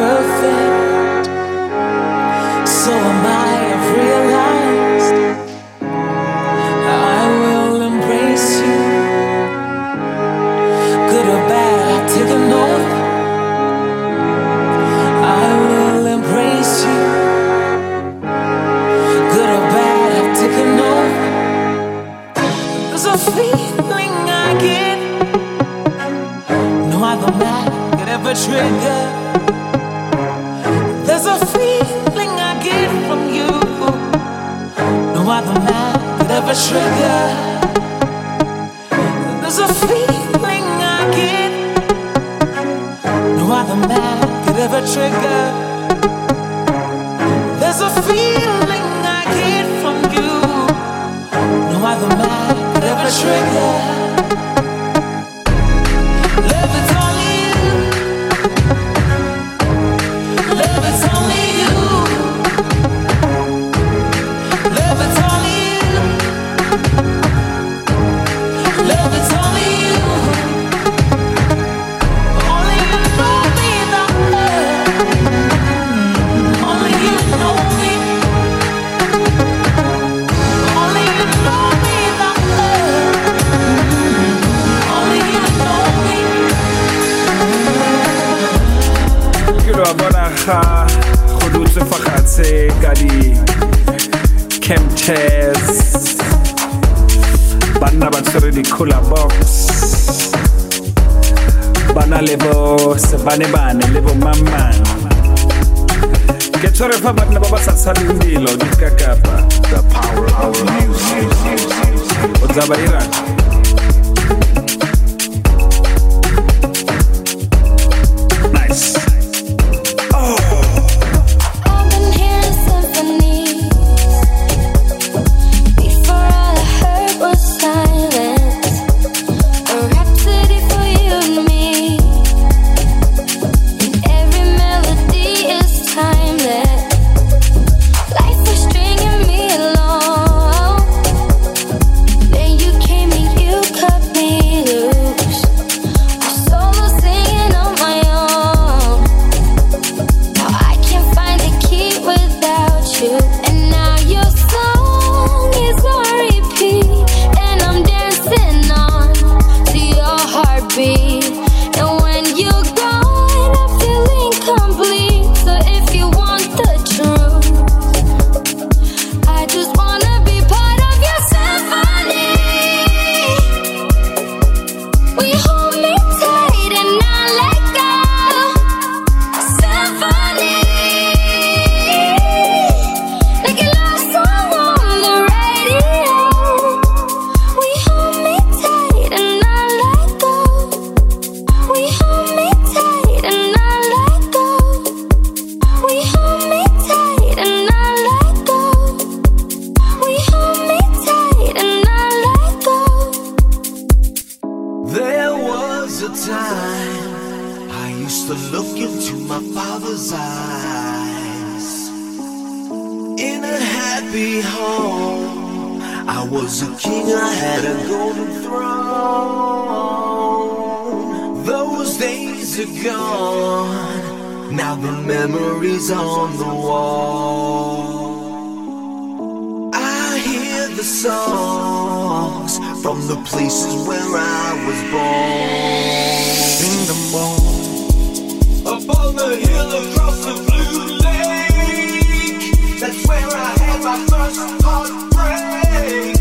perfect. why the man could ever trigger. There's a feeling I get. No other man could ever trigger. There's a feeling I get from you. No other man could ever trigger. ხა خلوص فقط گلی کمچز بنا بچر نیکولا باکس بنا لباس بنا بنا لبو مامان Get your refa but never was salim dilo dikakapa The power of music. Ozabairana from the places where I was born. Sing them. Upon the hill across the blue lake, that's where I had my first heartbreak.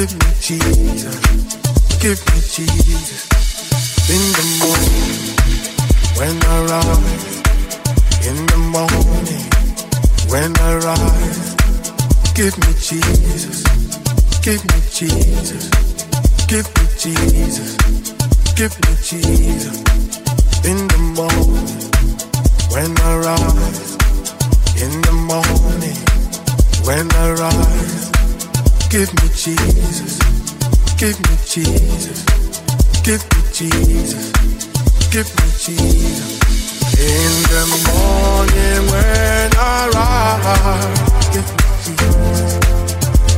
Give me Jesus, give me Jesus. In the morning when I rise, in the morning when I rise, give me Jesus, give me Jesus, give me Jesus, give me Jesus. In the morning when I rise, in the morning when I rise, give me Jesus, give me Jesus, give me Jesus, give me Jesus. In the morning when I rise, give me Jesus,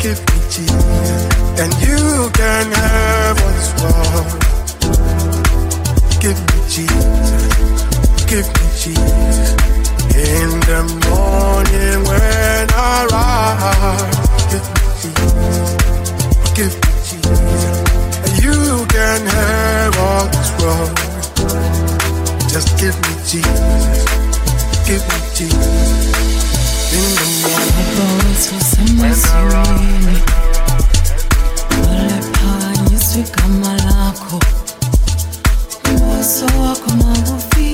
give me Jesus, and you can have what's wrong. Give me Jesus, give me Jesus. In the morning when I rise, give me Jesus, and you can have all this world. Just give me Jesus, give me Jesus. In the morning when I rise. walephakanyiswa igama lakho umbuso wakho mawufike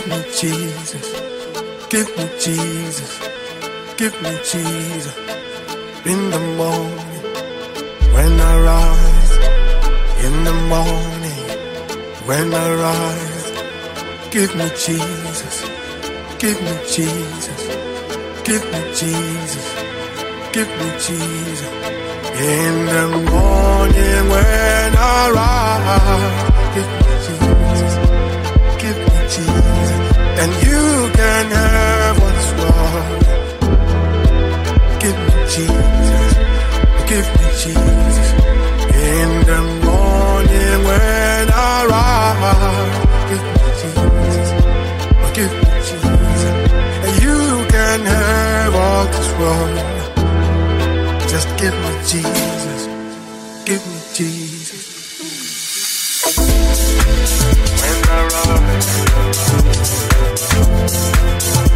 give me Jesus, give me Jesus, give me Jesus. In the morning, when I rise, in the morning, when I rise, give me Jesus, give me Jesus, give me Jesus. Give me Jesus. In the morning when I rise, Just give me Jesus. Give me Jesus. When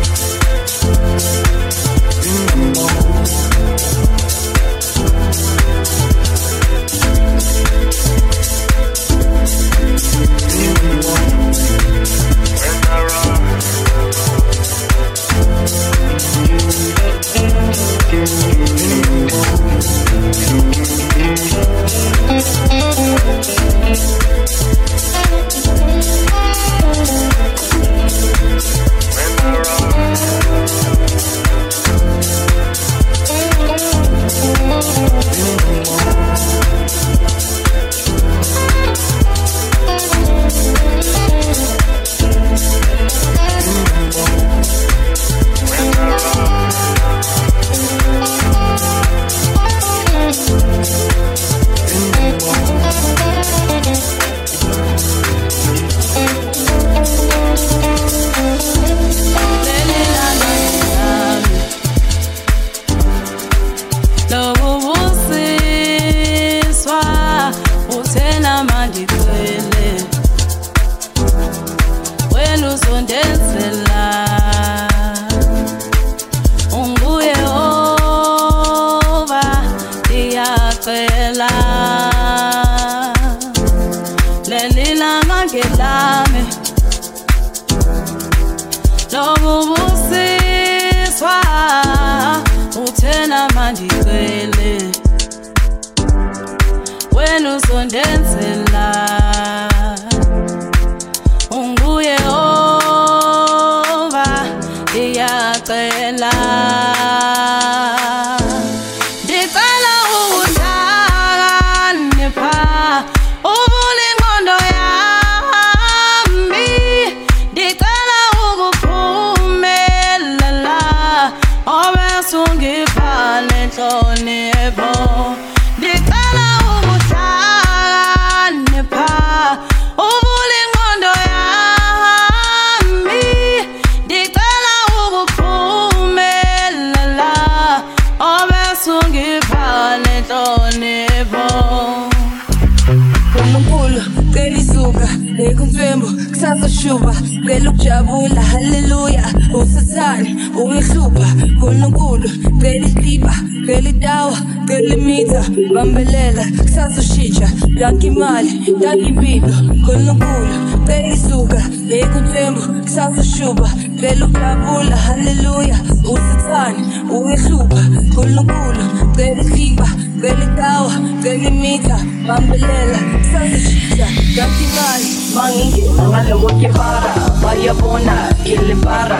lekumfembu kusazoshuba cela ukujabula haleluya usathane ungihlupha uNkulunkulu cela isiba cela itawa cela imitha bambelela kusazoshintsha danke imali danke impilo uNkulunkulu cela izuka lekumfembu kusazoshuba cela ukujabula haleluya usathane ungihlupha uNkulunkulu cela isiba cela itawa cela imitha bambelela kusazoshintsha danke imali bangi ngale moke para baya bona kile para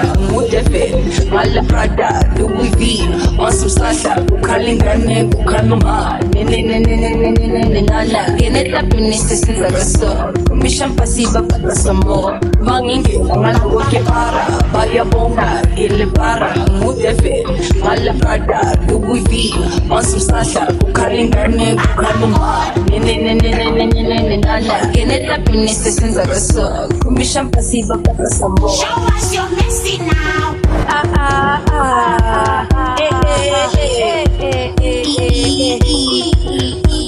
mala prada do we sasa ukalinga ne ukanuma ne ne ne ne ne ne ne ne ne na la ene ta pinisi si za kaso mission pasiba pata samo bangi ngale moke para bona kile para mala prada do we be on some sasa ne ne ne ne ne ne ne ne ne na la ene ta pinisi za wesoło Kumiszam pasji, bo taka samo Show us your nasty now a, a, a, a. Hey, hey, hey,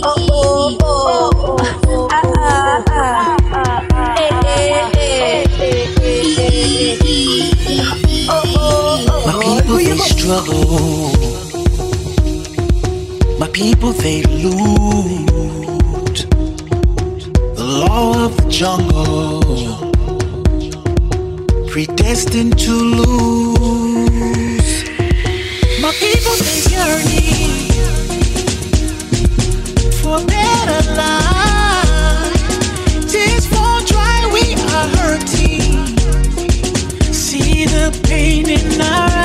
Oh, oh, oh, oh. Ah, ah, ah. struggle. My people they lose. The law jungle, predestined to lose. My people they yearning for better life. Tears fall dry, we are hurting see the pain in our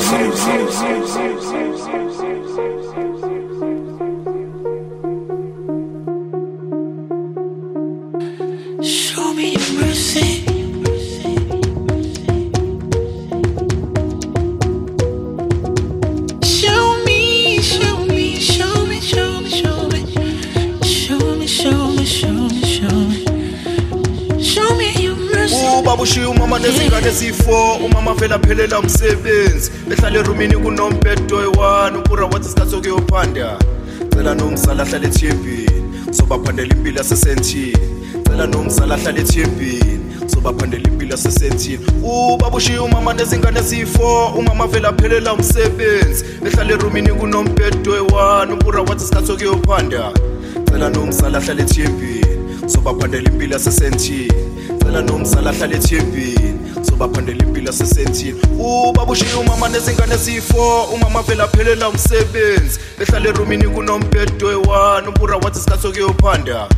save, save, save, save, save, save. Umama nezingane ezifo umama vele aphelela umsebenzi. Behlala erumini kunombhedo oyi-one upura wathi isikhathi sokuyophanda cela nomzala ahlale ethembini sobaphandela impilo yasesentini cela nomzala ahlale ethembini sobaphandela impilo yasesentini ubaba ushiya umama nezingane ezifo umama vele aphelela umsebenzi. Behlala erumini kunombhedo oyi-one upura wathi isikhathi sokuyophanda cela nomzala ahlale ethembini sobaphandela impilo yasesentini cela nomzala ahlale ethembini baphandela impilo asesenzini ubaba ushiye umama nezingane eziyi-four umama vele aphelela umsebenzi. Behlala erumini kunombhedo we-one umpura wathi isikhathi sokuyophanda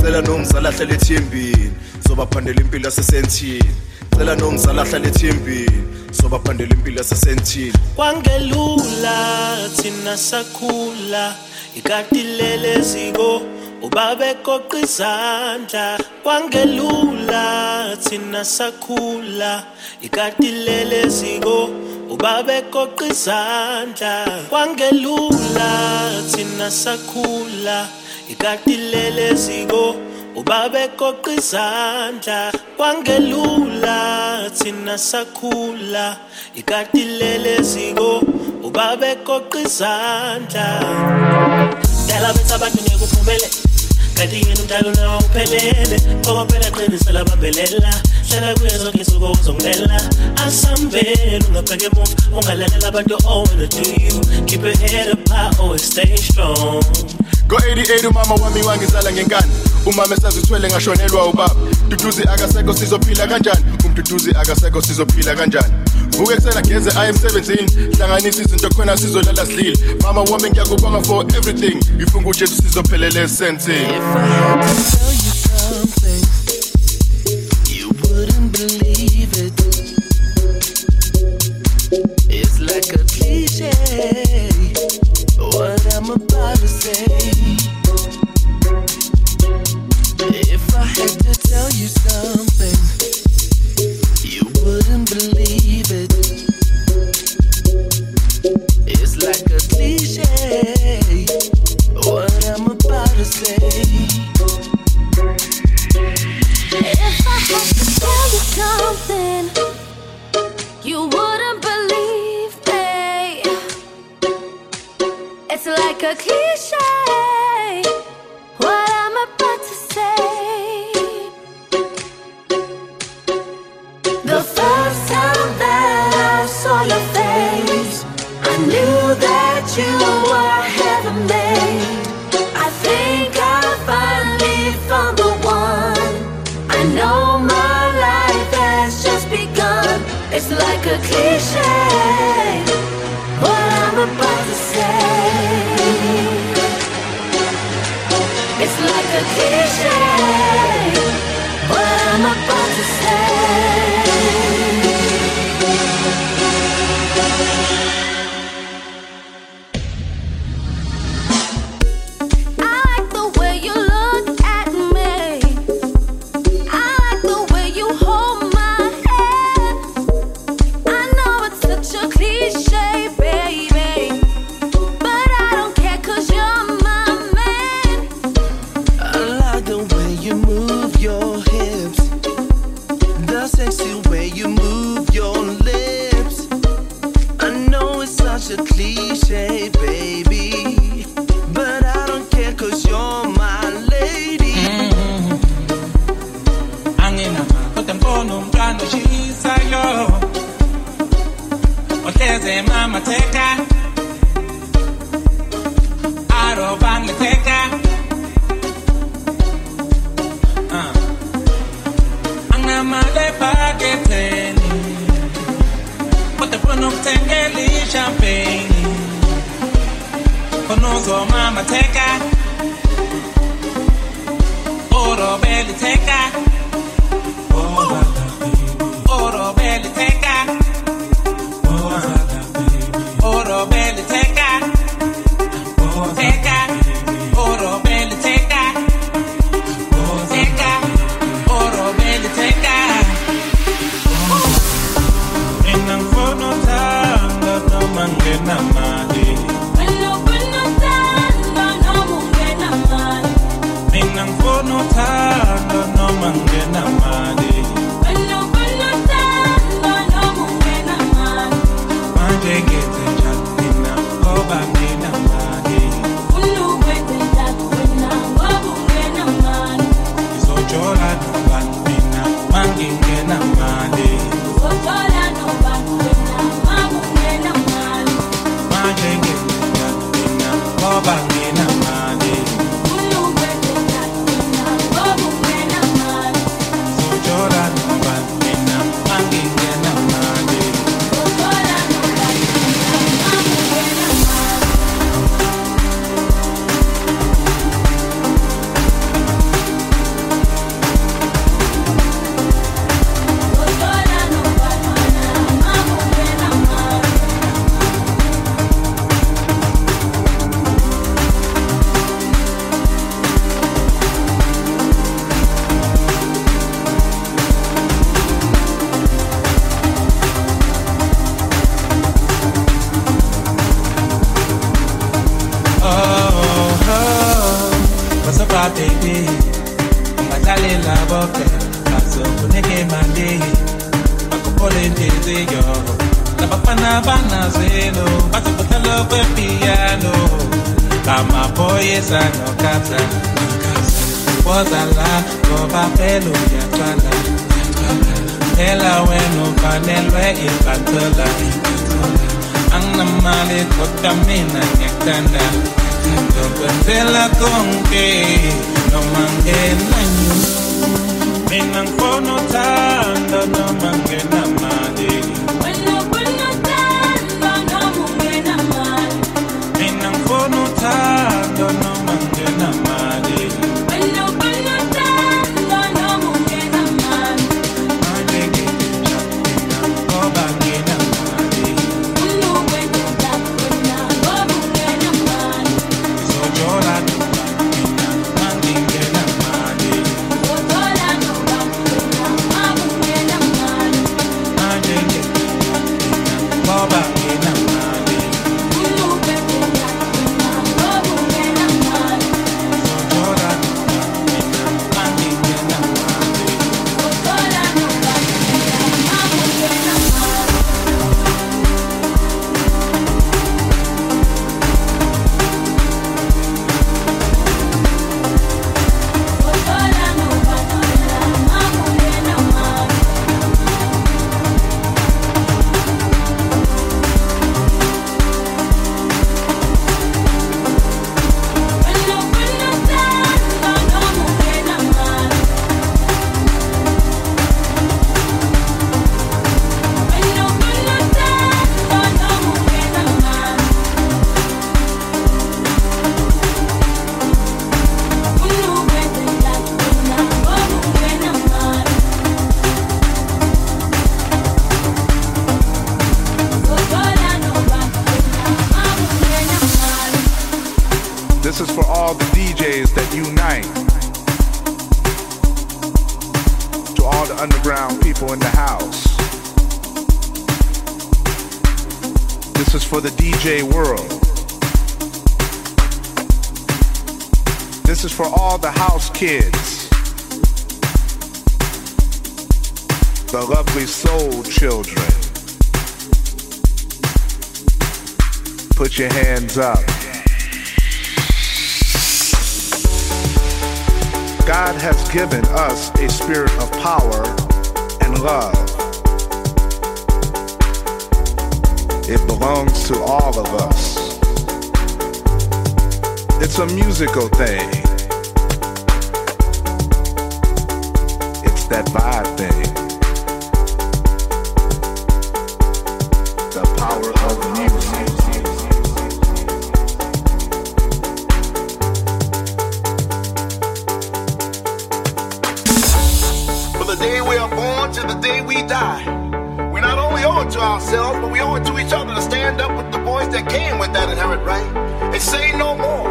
cela nomzala ahlale ethembini. Zobaphandela impilo asesenzini cela nomzala ahlale ethembini. Sobaphandela impilo asesenzini kwangelula thina sakhula. Ikatilele ziko ubabegoqa izandla kwangelula thina sakhula. Ikati lele ziko ubabegoqa izandla kwangelula thina sakhula. Ikati lele ziko ubabegoqa izandla kwangelula thina sakhula. Ikati lele ziko ubabegoqa izandla. Dela bethu abantu ngekuphumelela Metí en un talón una open Como para hlala kuyo zonke insuku uzongela asambele ungabheke emuva ungalalela abantu owena do you keep your head up high always stay strong. Go 88 umama wami wangizala ngenkani. Umama esazithwele ngashonelwa ubaba. Duduzi akasekho sizophila kanjani? Umduduzi akasekho sizophila kanjani? Vuka ekusela geze aye emsebenzini hlanganisa izinto khona sizolala sidlile. Mama wami ngiyakubonga for everything. Ifunga ujesu sizophelele sensing yasesentini baby. Ungadlalela boke bazokunike imali bakuphola inhliziyo labafana banazelo bazokuthala kwepiyano kamaphoyisa nokatha woza la ngoba phela wena ufanelwe inkantolo anginamali kodwa mina ngiyakuthanda ngizokwenzela konke noma ngenanyu mina ngifona uthando noma ngenamali is for all the house kids. The lovely soul children. Put your hands up. God has given us a spirit of power and love. It belongs to all of us. It's a musical thing. That vibe thing. The power of music. From the day we are born to the day we die. We not only to ourselves, but we owe it to each other to stand up with the voice that came with that inherent right and say no more.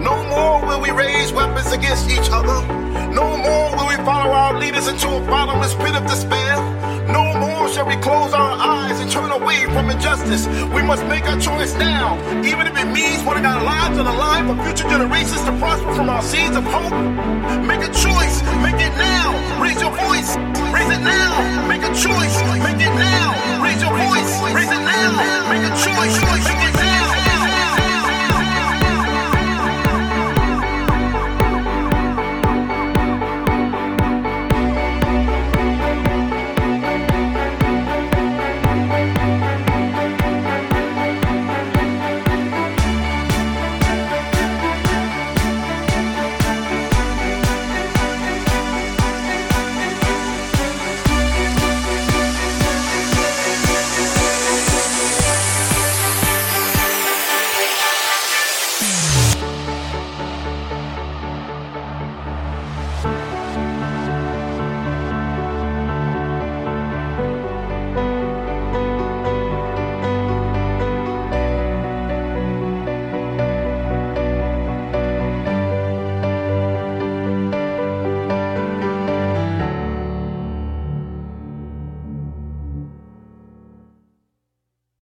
No more will we raise weapons against each other. No more follow our leaders into a bottomless pit of despair. No more shall we close our eyes and turn away from injustice. We must make our choice now, even if it means putting our lives on the line for future generations to prosper from our seeds of hope. Make a choice, make it now. Raise your voice, raise it now. Make a choice, make it now. Raise your voice, raise it now. Make a choice, make it now.